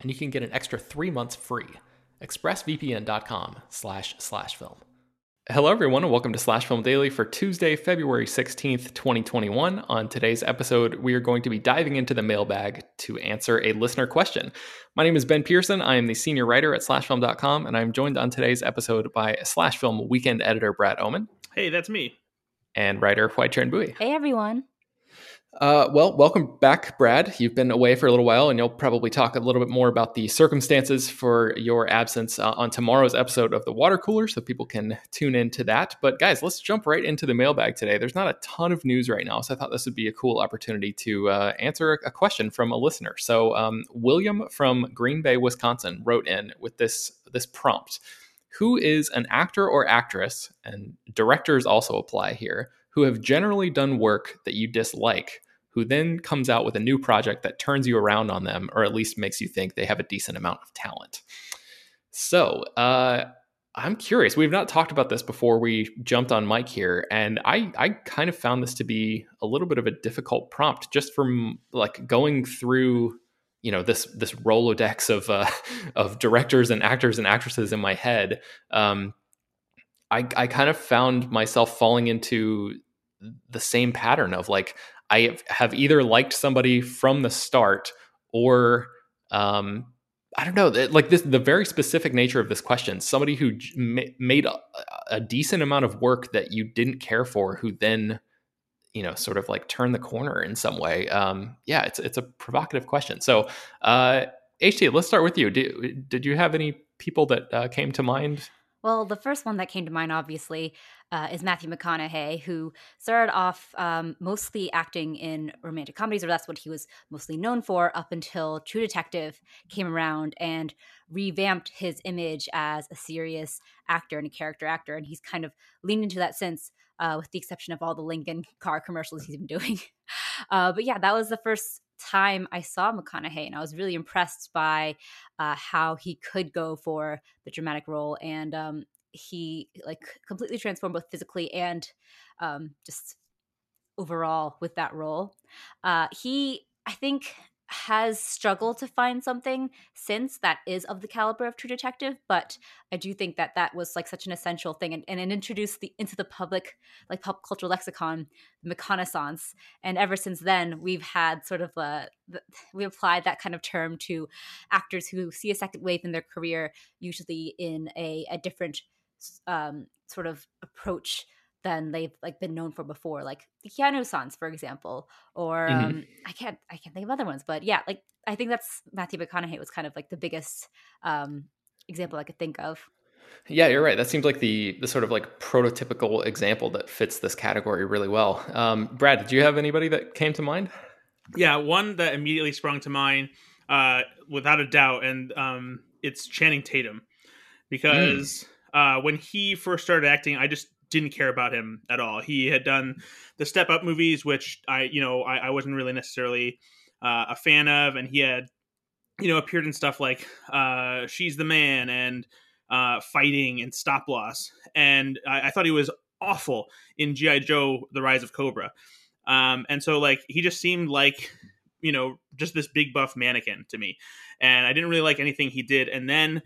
and you can get an extra three months free. ExpressVPN.com slash slash film. Hello, everyone, and welcome to Slash Film Daily for Tuesday, February 16th, 2021. On today's episode, we are going to be diving into the mailbag to answer a listener question. My name is Ben Pearson. I am the senior writer at SlashFilm.com, and I'm joined on today's episode by Slash Film weekend editor Brad Oman. Hey, that's me. And writer Hoai-Tran Bui. Hey, everyone. Uh, well, welcome back, Brad. You've been away for a little while, and you'll probably talk a little bit more about the circumstances for your absence uh, on tomorrow's episode of the Water Cooler, so people can tune into that. But guys, let's jump right into the mailbag today. There's not a ton of news right now, so I thought this would be a cool opportunity to uh, answer a question from a listener. So, um, William from Green Bay, Wisconsin, wrote in with this this prompt: Who is an actor or actress, and directors also apply here? Who have generally done work that you dislike, who then comes out with a new project that turns you around on them, or at least makes you think they have a decent amount of talent. So, uh, I'm curious. We've not talked about this before we jumped on mic here, and I I kind of found this to be a little bit of a difficult prompt, just from like going through you know this this rolodex of uh, of directors and actors and actresses in my head. Um, I, I kind of found myself falling into the same pattern of like I have either liked somebody from the start or um, I don't know, like this the very specific nature of this question. Somebody who made a, a, decent amount of work that you didn't care for, who then you know sort of like turned the corner in some way. Um, yeah, it's it's a provocative question. So, uh, HT, let's start with you. Did, did you have any people that uh, came to mind well, the first one that came to mind, obviously, uh, is Matthew McConaughey, who started off um, mostly acting in romantic comedies, or that's what he was mostly known for, up until True Detective came around and revamped his image as a serious actor and a character actor. And he's kind of leaned into that since, uh, with the exception of all the Lincoln car commercials he's been doing. Uh, but yeah, that was the first time I saw McConaughey, and I was really impressed by uh, how he could go for the dramatic role, and um, he like completely transformed both physically and um, just overall with that role. Uh, he, I think, has struggled to find something since that is of the caliber of True Detective, but I do think that that was like such an essential thing and, and it introduced the into the public like pop culture lexicon the McConaissance, and ever since then we've had sort of a we applied that kind of term to actors who see a second wave in their career, usually in a, a different um, sort of approach than they've like been known for before, like the Keanussance, for example, or mm-hmm. um, I can't I can't think of other ones, but yeah, like I think that's Matthew McConaughey was kind of like the biggest um, example I could think of. Yeah, you're right. That seems like the the sort of like prototypical example that fits this category really well. Um, Brad, did you have anybody that came to mind? Yeah, one that immediately sprung to mind, uh, without a doubt, and um, it's Channing Tatum, because mm. uh, when he first started acting, I just didn't care about him at all. He had done the Step Up movies, which I, you know, I, I wasn't really necessarily uh, a fan of, and he had, you know, appeared in stuff like uh, She's the Man and uh, Fighting and Stop Loss, and I, I thought he was awful in GI Joe: The Rise of Cobra. Um, and so like he just seemed like you know just this big buff mannequin to me, and I didn't really like anything he did. And then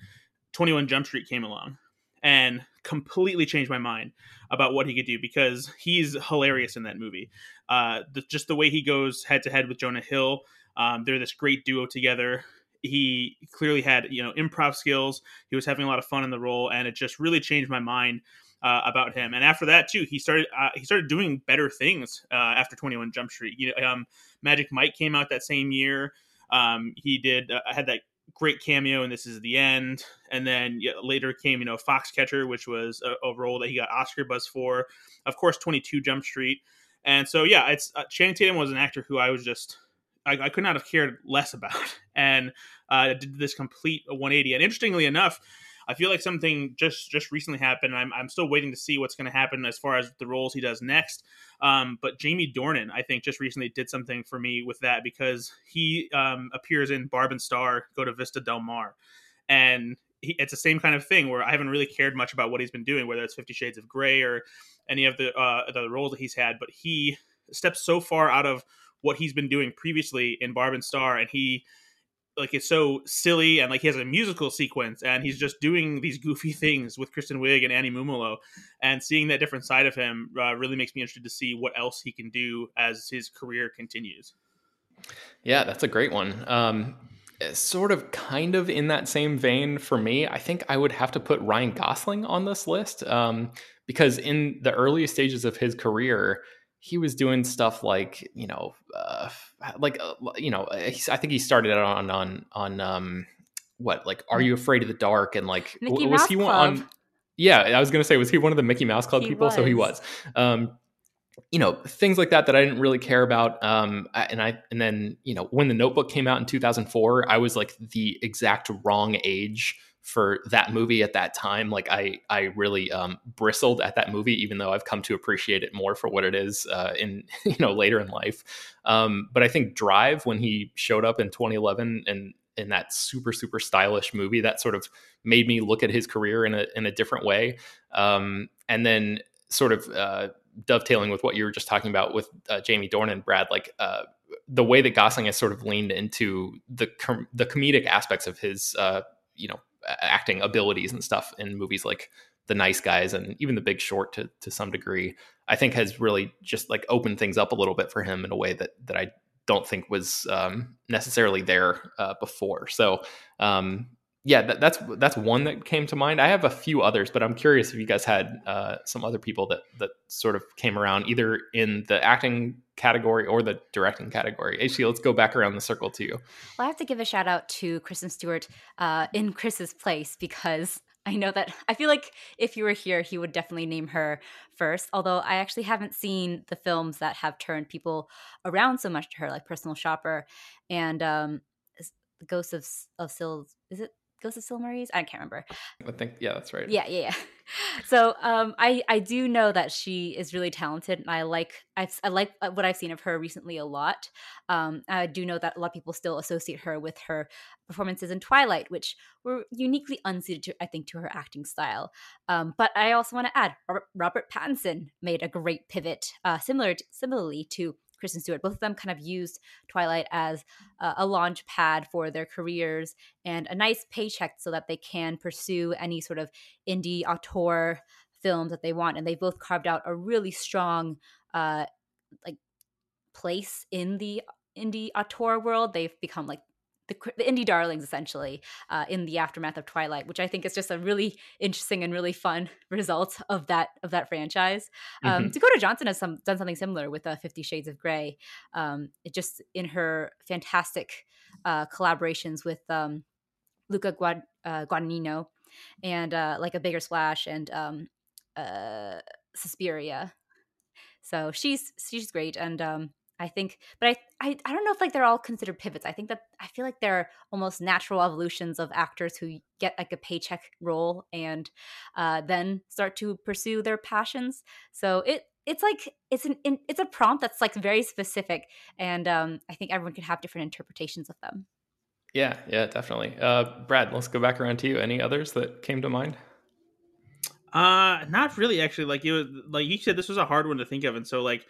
Twenty One Jump Street came along and completely changed my mind about what he could do because he's hilarious in that movie. Uh, the, just the way he goes head to head with Jonah Hill, um, they're this great duo together. He clearly had you know improv skills. He was having a lot of fun in the role, and it just really changed my mind uh, about him. And after that too, he started uh, he started doing better things uh, after Twenty One Jump Street. You know, um, Magic Mike came out that same year. Um, he did uh, had that great cameo and this is the end and then yeah, later came you know foxcatcher which was a, a, role that he got oscar buzz for. Of course 22 jump street. And so yeah it's uh, channing tatum was an actor who i was just I, I could not have cared less about. And uh, did this complete 180 and interestingly enough I feel like something just just recently happened. I'm I'm still waiting to see what's going to happen as far as the roles he does next. Um, but Jamie Dornan, I think, just recently did something for me with that because he um, appears in Barb and Star Go to Vista Del Mar, and he, it's the same kind of thing where I haven't really cared much about what he's been doing, whether it's Fifty Shades of Grey or any of the uh, the roles that he's had. But he steps so far out of what he's been doing previously in Barb and Star, and he like it's so silly and like he has a musical sequence and he's just doing these goofy things with Kristen Wiig and Annie Mumolo and seeing that different side of him uh, really makes me interested to see what else he can do as his career continues. Yeah, that's a great one. Um, sort of kind of in that same vein for me, I think I would have to put Ryan Gosling on this list um, because in the earliest stages of his career, he was doing stuff like you know uh, like uh, you know uh, i think he started out on on on um what like are you afraid of the dark and like was he Club. on yeah i was gonna say was he one of the mickey mouse club he people was. so he was um you know things like that that i didn't really care about um and i and then you know when the notebook came out in 2004 i was like the exact wrong age for that movie at that time. Like I, I really um, bristled at that movie, even though I've come to appreciate it more for what it is uh, in you know later in life. Um, but I think Drive, when he showed up in 2011 and in that super super stylish movie, that sort of made me look at his career in a in a different way. Um, and then sort of uh, dovetailing with what you were just talking about with uh, Jamie Dornan, Brad, like. Uh, the way that Gosling has sort of leaned into the com- the comedic aspects of his, uh, you know, acting abilities and stuff in movies like The Nice Guys and even The Big Short to to some degree, I think has really just like opened things up a little bit for him in a way that that I don't think was um, necessarily there uh, before. So um, yeah, that, that's that's one that came to mind. I have a few others, but I'm curious if you guys had uh, some other people that that sort of came around either in the acting category or the directing category. HT, let's go back around the circle to you. Well, I have to give a shout out to Kristen Stewart uh, in Chris's place because I know that I feel like if you were here, he would definitely name her first. Although I actually haven't seen the films that have turned people around so much to her, like Personal Shopper and um, The Ghost of of Sills. Is it Ghost of Silmarils. I can't remember. I think yeah, that's right. Yeah, yeah, yeah. So um, I I do know that she is really talented, and I like I, I like uh, what I've seen of her recently a lot. Um, I do know that a lot of people still associate her with her performances in Twilight, which were uniquely unsuited to I think to her acting style. Um, but I also want to add Robert, Robert Pattinson made a great pivot, uh, similar to, similarly to Kristen Stewart. Both of them kind of used Twilight as uh, a launch pad for their careers and a nice paycheck so that they can pursue any sort of indie auteur films that they want. And they both carved out a really strong, uh, like, place in the indie auteur world. They've become like the, the indie darlings essentially uh, in the aftermath of Twilight, which I think is just a really interesting and really fun result of that of that franchise. Um, mm-hmm. Dakota Johnson has some, done something similar with uh, Fifty Shades of Grey. Um, it just in her fantastic uh, collaborations with um, Luca Guad- uh, Guadagnino and uh, like a bigger splash and um, uh, Suspiria. So she's she's great and um, I think, but I, I, I don't know if like they're all considered pivots. I think that I feel like they're almost natural evolutions of actors who get like a paycheck role and uh, then start to pursue their passions. So it, it's like it's an it's a prompt that's like very specific, and um, I think everyone can have different interpretations of them. Yeah, yeah, definitely. Uh, Brad, let's go back around to you. Any others that came to mind? Uh, not really. Actually, like you, like you said, this was a hard one to think of, and so like,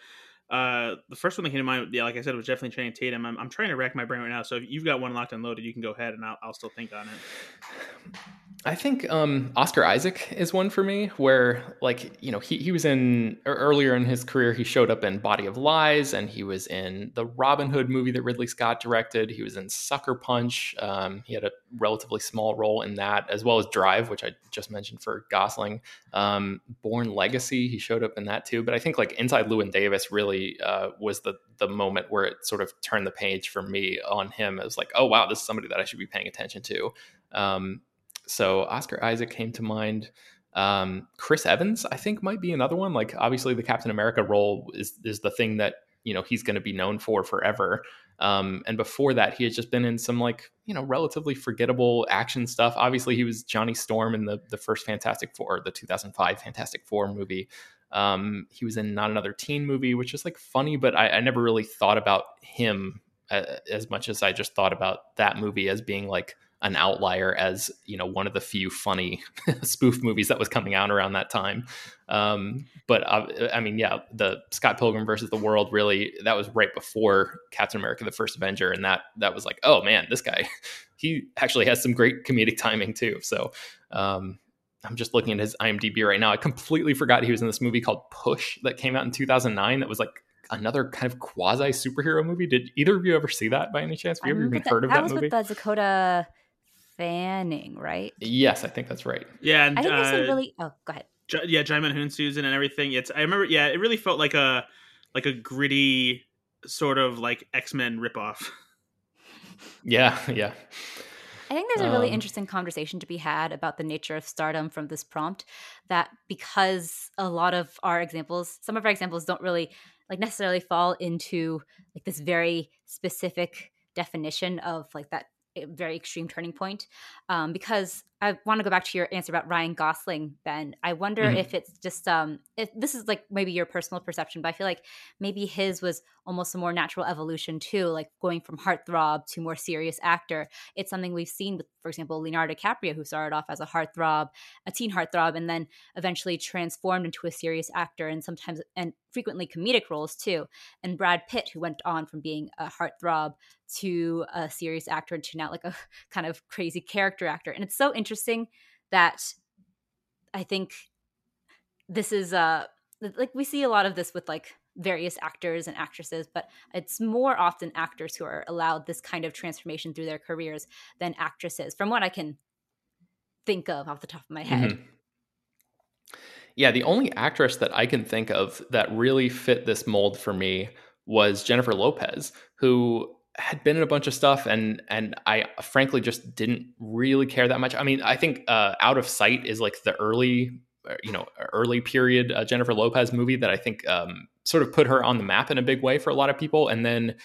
uh, the first one that came to mind, yeah, like I said, was definitely Channing Tatum. I'm, I'm trying to rack my brain right now. So if you've got one locked and loaded, you can go ahead, and I'll, I'll still think on it. I think um, Oscar Isaac is one for me where, like, you know, he, he was in earlier in his career, he showed up in Body of Lies and he was in the Robin Hood movie that Ridley Scott directed. He was in Sucker Punch. Um, he had a relatively small role in that, as well as Drive, which I just mentioned for Gosling. Um, Bourne Legacy, he showed up in that too. But I think, like, Inside Llewyn Davis really uh, was the, the moment where it sort of turned the page for me on him. It was like, oh, wow, this is somebody that I should be paying attention to. Um, so Oscar Isaac came to mind. Um, Chris Evans, I think, might be another one. Like, obviously, the Captain America role is is the thing that you know he's going to be known for forever. Um, and before that, he had just been in some like you know relatively forgettable action stuff. Obviously, he was Johnny Storm in the the first Fantastic Four, the 2005 Fantastic Four movie. Um, he was in Not Another Teen movie, which is like funny, but I, I never really thought about him uh, as much as I just thought about that movie as being like an outlier as you know one of the few funny spoof movies that was coming out around that time. Um, but uh, I mean, yeah, the Scott Pilgrim versus the World really that was right before Captain America: The First Avenger, and that that was like, oh man, this guy he actually has some great comedic timing too. So. Um, I'm just looking at his IMDb right now. I completely forgot he was in this movie called Push that came out in 2009. That was like another kind of quasi superhero movie. Did either of you ever see that by any chance? Have you ever even that, heard of that? that, was movie? with the Dakota Fanning, right? Yes, I think that's right. Yeah, and, I think uh, this is really. Oh, go ahead. J- yeah, Djimon Hounsou and everything. It's I remember. Yeah, it really felt like a like a gritty sort of like X Men ripoff. Yeah, yeah. I think there's a really Um, interesting conversation to be had about the nature of stardom from this prompt. That because a lot of our examples, some of our examples don't really like necessarily fall into like this very specific definition of like that very extreme turning point. Um, because I want to go back to your answer about Ryan Gosling, Ben. I wonder Mhm. if it's just um, if this is like maybe your personal perception, but I feel like maybe his was almost a more natural evolution too, like going from heartthrob to more serious actor it's something we've seen with, for example, Leonardo DiCaprio, who started off as a heartthrob, a teen heartthrob, and then eventually transformed into a serious actor and sometimes and frequently comedic roles too. And Brad Pitt, who went on from being a heartthrob to a serious actor and to now like a kind of crazy character actor. And it's so interesting that I think this is uh like we see a lot of this with like various actors and actresses, but it's more often actors who are allowed this kind of transformation through their careers than actresses, from what I can think of off the top of my head. Mhm. Yeah, the only actress that I can think of that really fit this mold for me was Jennifer Lopez, who had been in a bunch of stuff and and I frankly just didn't really care that much. I mean, I think uh, Out of Sight is like the early uh, you know early period uh, Jennifer Lopez movie that I think um, sort of put her on the map in a big way for a lot of people. And then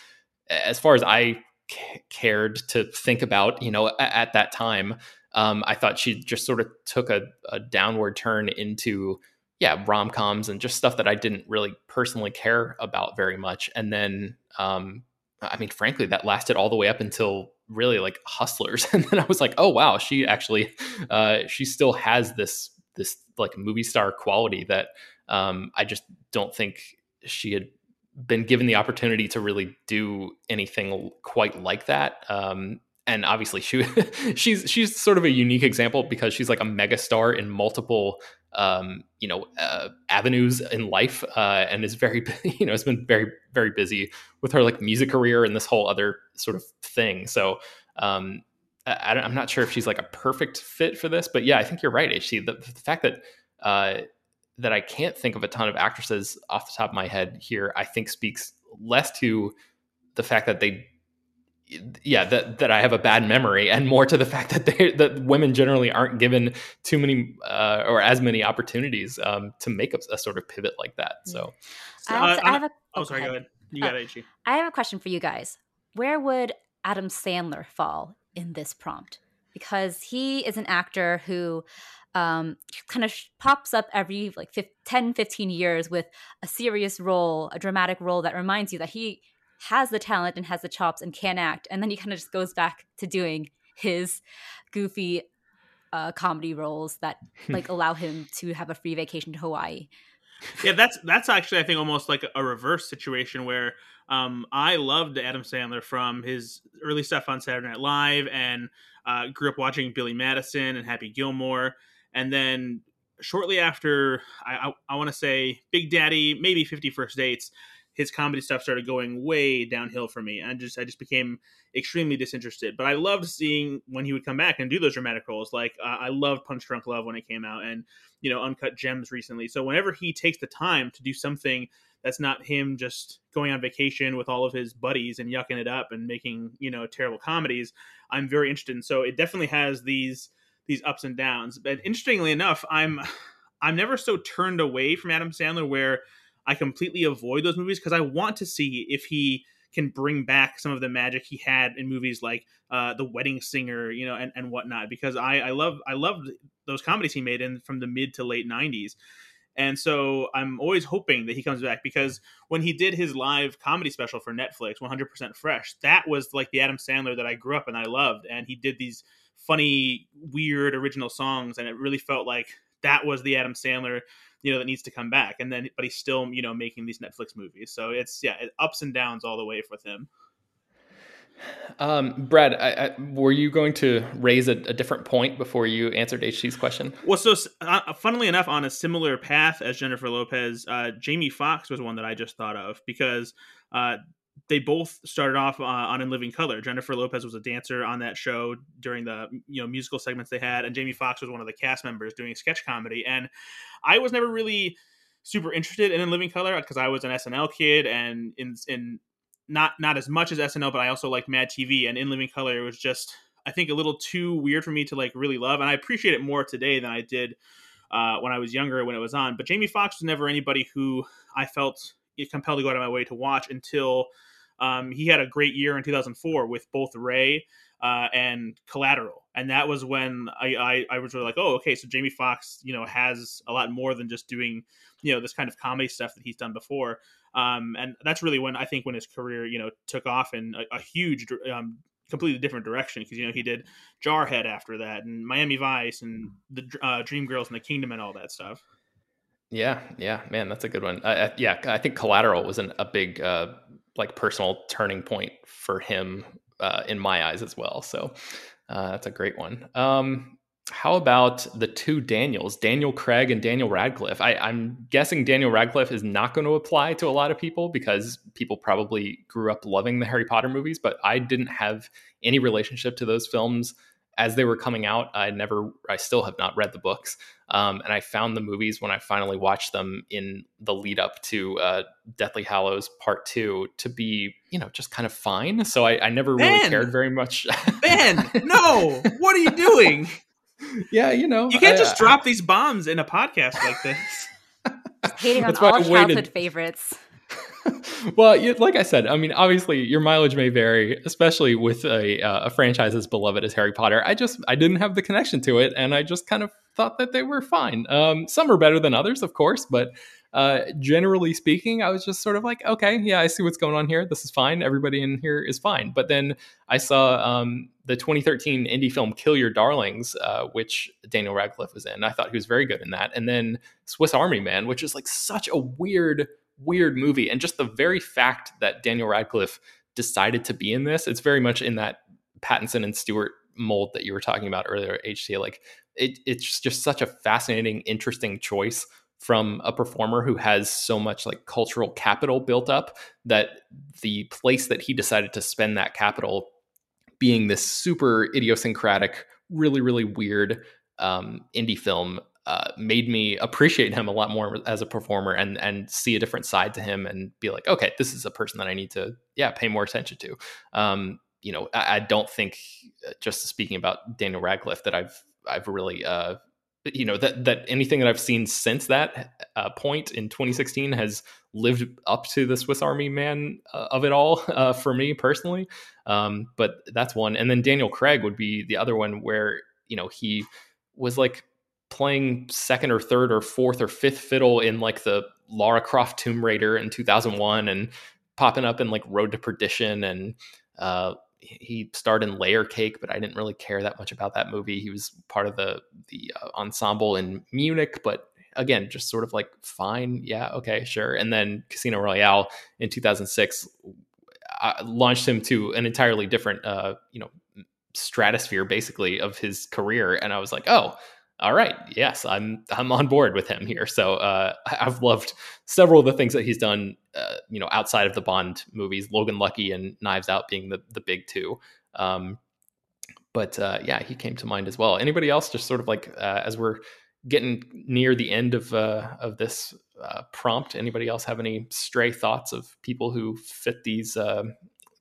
as far as I c- cared to think about, you know, at, at that time, um, I thought she just sort of took a, a downward turn into yeah rom coms and just stuff that I didn't really personally care about very much. And then um, I mean, frankly, that lasted all the way up until really like Hustlers, and then I was like, oh wow, she actually uh, she still has this this like movie star quality that um, I just don't think she had been given the opportunity to really do anything quite like that. Um, and obviously, she she's she's sort of a unique example because she's like a megastar in multiple um, you know uh, avenues in life, uh, and is very you know has been very very busy with her like music career and this whole other sort of thing. So. Um, I, am not sure if she's like a perfect fit for this, but yeah, I think you're right. HC. The, the fact that uh, that I can't think of a ton of actresses off the top of my head here, I think speaks less to the fact that they yeah that that I have a bad memory and more to the fact that they that women generally aren't given too many uh, or as many opportunities um, to make a, a, sort of pivot like that. So, I, also, uh, I have a, oh, sorry, go ahead. You got Uh, it, I have a question for you guys. Where would Adam Sandler fall in this prompt? Because he is an actor who um, kind of pops up every like 15, 10, 15 years with a serious role, a dramatic role that reminds you that he has the talent and has the chops and can act. And then he kind of just goes back to doing his goofy uh, comedy roles that like allow him to have a free vacation to Hawaii. yeah, that's that's actually I think almost like a reverse situation where um, I loved Adam Sandler from his early stuff on Saturday Night Live and uh, grew up watching Billy Madison and Happy Gilmore, and then shortly after I I, I want to say Big Daddy, maybe Fifty First Dates, his comedy stuff started going way downhill for me. and just I just became extremely disinterested. But I loved seeing when he would come back and do those dramatic roles. Like uh, I loved Punch Drunk Love when it came out, and you know Uncut Gems recently. So whenever he takes the time to do something that's not him just going on vacation with all of his buddies and yucking it up and making you know terrible comedies, I'm very interested. in. So it definitely has these these ups and downs. But interestingly enough, I'm I'm never so turned away from Adam Sandler where I completely avoid those movies because I want to see if he can bring back some of the magic he had in movies like uh, The Wedding Singer, you know, and, and whatnot. Because I, I love I loved those comedies he made in from the mid to late '90s, and so I'm always hoping that he comes back because when he did his live comedy special for Netflix, 100% Fresh, that was like the Adam Sandler that I grew up and I loved, and he did these funny, weird, original songs, and it really felt like that was the Adam Sandler you know that needs to come back and then but he's still you know making these netflix movies so it's yeah it, ups and downs all the way with him Um, Brad, I, I, were you going to raise a, a, different point before you answered HC's question? Well, so uh, funnily enough, on a similar path as Jennifer Lopez, uh, Jamie Foxx was one that I just thought of because uh, they both started off uh, on In Living Color. Jennifer Lopez was a dancer on that show during the you know musical segments they had, and Jamie Foxx was one of the cast members doing sketch comedy. And I was never really super interested in In Living Color because I was an SNL kid, and in in not not as much as SNL, but I also like Mad TV and In Living Color. Was just I think a little too weird for me to like really love, and I appreciate it more today than I did uh, when I was younger when it was on. But Jamie Foxx was never anybody who I felt compelled to go out of my way to watch until um, he had a great year in 2004 with both Ray uh, and Collateral, and that was when I, I, I was really like, oh, okay, so Jamie Foxx, you know, has a lot more than just doing, you know, this kind of comedy stuff that he's done before, um, and that's really when I think when his career, you know, took off in a, a huge, um, completely different direction because you know he did Jarhead after that, and Miami Vice, and the uh, Dreamgirls and the Kingdom, and all that stuff. Yeah, yeah, man, that's a good one. Uh, yeah, I think Collateral was an, a big uh, like personal turning point for him uh, in my eyes as well. So uh, that's a great one. Um, how about the two Daniels, Daniel Craig and Daniel Radcliffe? I, I'm guessing Daniel Radcliffe is not going to apply to a lot of people because people probably grew up loving the Harry Potter movies, but I didn't have any relationship to those films as they were coming out. I never, I still have not read the books. Um, and I found the movies when I finally watched them in the lead up to uh, Deathly Hallows Part Two to be, you know, just kind of fine. So I, I never really Ben! cared very much. Ben, no, what are you doing? yeah, you know, You can't I- just I- drop these bombs in a podcast like this. Hating on all childhood waited. favorites. well, you, like I said, I mean, obviously your mileage may vary, especially with a, uh, a franchise as beloved as Harry Potter. I just I didn't have the connection to it, and I just kind of thought that they were fine. Um, some are better than others, of course, but uh, generally speaking, I was just sort of like, okay, yeah, I see what's going on here. This is fine. Everybody in here is fine. But then I saw um, the 2013 indie film Kill Your Darlings, uh, which Daniel Radcliffe was in. I thought he was very good in that. And then Swiss Army Man, which is like such a weird weird movie. And just the very fact that Daniel Radcliffe decided to be in this it's very much in that Pattinson and Stewart mold that you were talking about earlier HT like it, it's just such a fascinating interesting choice from a performer who has so much like cultural capital built up that the place that he decided to spend that capital being this super idiosyncratic really really weird um, indie film uh, made me appreciate him a lot more as a performer and and see a different side to him and be like, okay, this is a person that I need to yeah pay more attention to. Um, you know, I, I don't think uh, just speaking about Daniel Radcliffe that I've I've really uh, you know that that anything that I've seen since that uh, point in 2016 has lived up to the Swiss Army Man uh, of it all uh, for me personally. Um, but that's one, and then Daniel Craig would be the other one where you know he was like playing second or third or fourth or fifth fiddle in like the Lara Croft Tomb Raider in 2001 and popping up in like Road to Perdition and uh, he starred in Layer Cake, but I didn't really care that much about that movie. He was part of the the uh, ensemble in Munich, but again, just sort of like fine, yeah, okay, sure. And then Casino Royale in 2006 uh, launched him to an entirely different, uh, you know, stratosphere basically of his career, and I was like, oh. All right, yes, I'm I'm on board with him here. So uh, I've loved several of the things that he's done, uh, you know, outside of the Bond movies, Logan Lucky and Knives Out being the the big two. Um, but uh, yeah, he came to mind as well. Anybody else, just sort of like uh, as we're getting near the end of uh, of this uh, prompt. Anybody else have any stray thoughts of people who fit these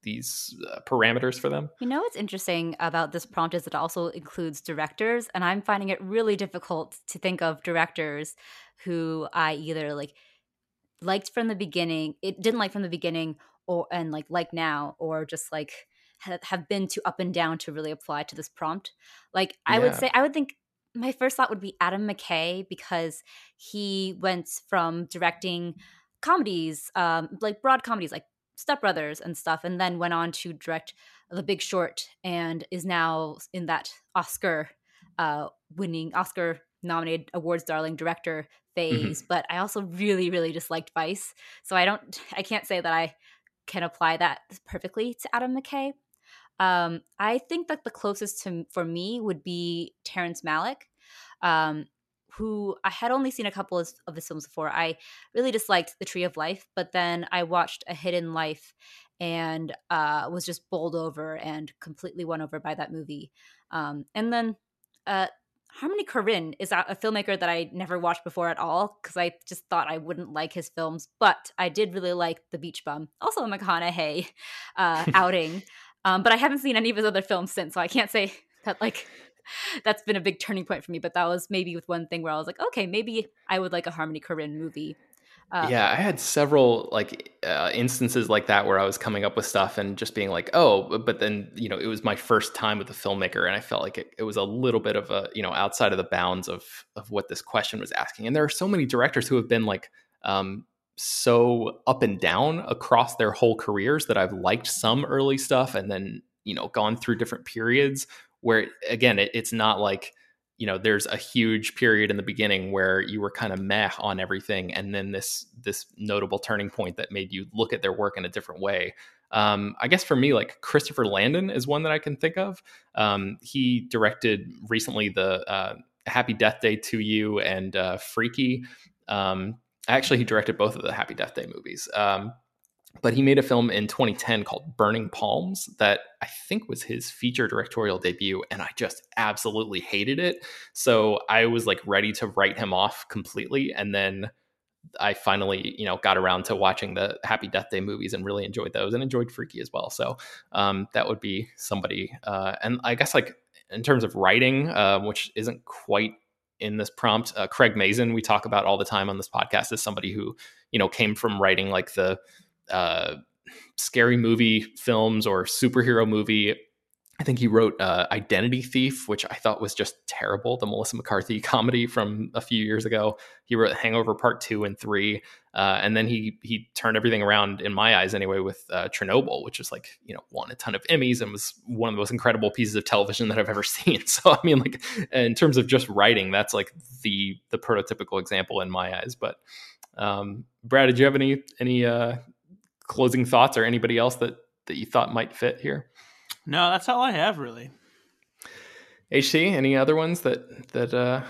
these uh, parameters for them? You know what's interesting about this prompt is it also includes directors, and I'm finding it really difficult to think of directors who I either like liked from the beginning, it didn't like from the beginning, or and like like now, or just like have been too up and down to really apply to this prompt. Like I yeah. would say, I would think my first thought would be Adam McKay because he went from directing comedies, um, like broad comedies like Step Brothers and stuff, and then went on to direct The Big Short and is now in that Oscar uh, winning, Oscar nominated awards darling director mm-hmm. phase. Mm-hmm. But I also really, really disliked Vice. So I don't, I can't say that I can apply that perfectly to Adam McKay. Um, I think that the closest to for me would be Terrence Malick, um, who I had only seen a couple of, of his films before. I really disliked The Tree of Life, but then I watched A Hidden Life and uh, was just bowled over and completely won over by that movie. Um, and then uh, Harmony Korine is a filmmaker that I never watched before at all because I just thought I wouldn't like his films, but I did really like The Beach Bum, also a McConaughey uh, outing. Um, but I haven't seen any of his other films since, so I can't say that like that's been a big turning point for me. But that was maybe with one thing where I was like, okay, maybe I would like a Harmony Korine movie. Uh, yeah, I had several like uh, instances like that where I was coming up with stuff and just being like, oh, but then you know it was my first time with a filmmaker, and I felt like it, it was a little bit of a you know outside of the bounds of of what this question was asking. And there are so many directors who have been like um, so up and down across their whole careers that I've liked some early stuff and then, you know, gone through different periods where, again, it, it's not like, you know, there's a huge period in the beginning where you were kind of meh on everything. And then this, this notable turning point that made you look at their work in a different way. Um, I guess for me, like Christopher Landon is one that I can think of. Um, he directed recently the uh, Happy Death Day 2U and uh, Freaky. Um, actually he directed both of the Happy Death Day movies. But he made a film in 2010 called Burning Palms that I think was his feature directorial debut, and I just absolutely hated it. So I was like ready to write him off completely, and then I finally, you know, got around to watching the Happy Death Day movies and really enjoyed those, and enjoyed Freaky as well. So um, that would be somebody, uh, and I guess like in terms of writing, um, which isn't quite in this prompt. Uh, Craig Mazin, we talk about all the time on this podcast, is somebody who you know came from writing like the uh, scary movie films or superhero movie I think he wrote uh, Identity Thief, which I thought was just terrible, the Melissa McCarthy comedy from a few years ago. He wrote Hangover Part Two and Three, uh, and then he he turned everything around in my eyes anyway with uh, Chernobyl, which is like you know won a ton of Emmys and was one of the most incredible pieces of television that I've ever seen. So I mean, like in terms of just writing, that's like the the prototypical example in my eyes. But um, Brad, did you have any any uh, closing thoughts or anybody else that that you thought might fit here? No, that's all I have really. HC, any other ones that that uh,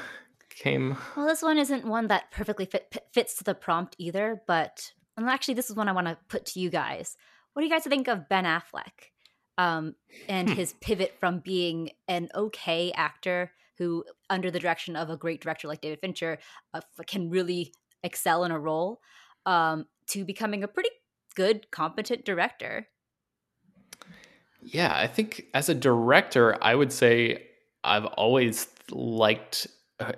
came? Well, this one isn't one that perfectly fit, fits to the prompt either, but and actually, this is one I want to put to you guys. What do you guys think of Ben Affleck um, and hmm. his pivot from being an okay actor who, under the direction of a great director like David Fincher, uh, can really excel in a role, um, to becoming a pretty good, competent director? Yeah, I think as a director, I would say I've always liked,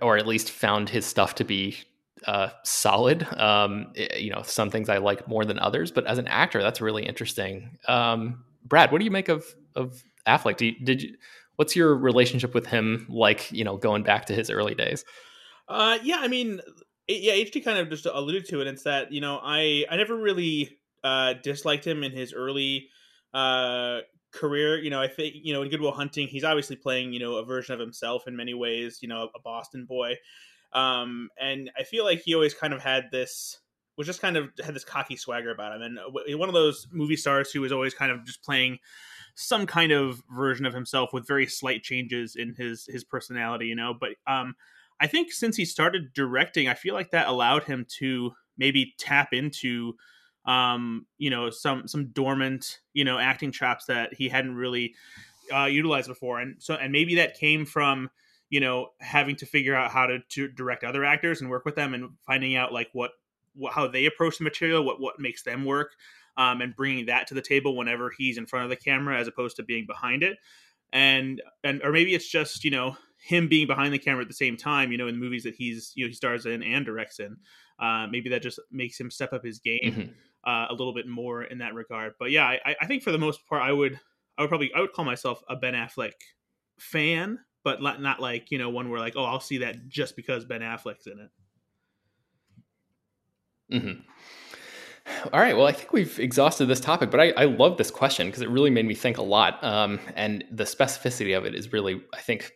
or at least found his stuff to be uh, solid. Um, you know, some things I like more than others, but as an actor, that's really interesting. Um, Brad, what do you make of of Affleck? You, did you? What's your relationship with him like? You know, going back to his early days. Uh, yeah, I mean, yeah, HT kind of just alluded to it. It's that you know, I I never really uh disliked him in his early uh career. You know, I think you know in Good Will Hunting, he's obviously playing you know a version of himself in many ways. You know, a Boston boy, um, and I feel like he always kind of had this was just kind of had this cocky swagger about him, and uh, one of those movie stars who was always kind of just playing some kind of version of himself with very slight changes in his his personality. You know, but um, I think since he started directing, I feel like that allowed him to maybe tap into um, you know, some some dormant, you know, acting chops that he hadn't really uh, utilized before, and so and maybe that came from you know having to figure out how to, to direct other actors and work with them and finding out like what, what how they approach the material, what what makes them work, um, and bringing that to the table whenever he's in front of the camera as opposed to being behind it, and and or maybe it's just you know him being behind the camera at the same time, you know, in the movies that he's you know he stars in and directs in. Uh, maybe that just makes him step up his game. Mm-hmm uh, a little bit more in that regard. But yeah, I, I think for the most part, I would I would probably I would call myself a Ben Affleck fan, but not, like you know one where like oh I'll see that just because Ben Affleck's in it. Mm-hmm. All right. Well, I think we've exhausted this topic, but I, I love this question because it really made me think a lot. Um, and the specificity of it is really, I think,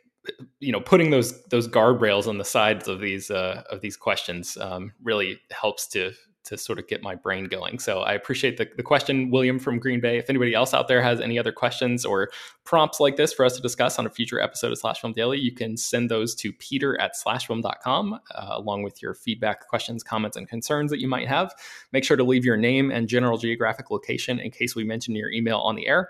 you know, putting those those guardrails on the sides of these uh, of these questions um, really helps to to sort of get my brain going. So I appreciate the, the question, William from Green Bay. If anybody else out there has any other questions or prompts like this for us to discuss on a future episode of Slash Film Daily, you can send those to peter at slashfilm.com uh, along with your feedback, questions, comments, and concerns that you might have. Make sure to leave your name and general geographic location in case we mention your email on the air.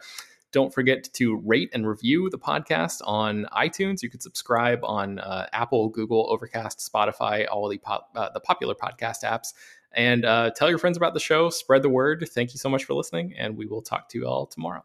Don't forget to rate and review the podcast on iTunes. You can subscribe on uh, Apple, Google, Overcast, Spotify, all the, uh, the popular podcast apps and uh, tell your friends about the show. Spread the word. Thank you so much for listening, and we will talk to you all tomorrow.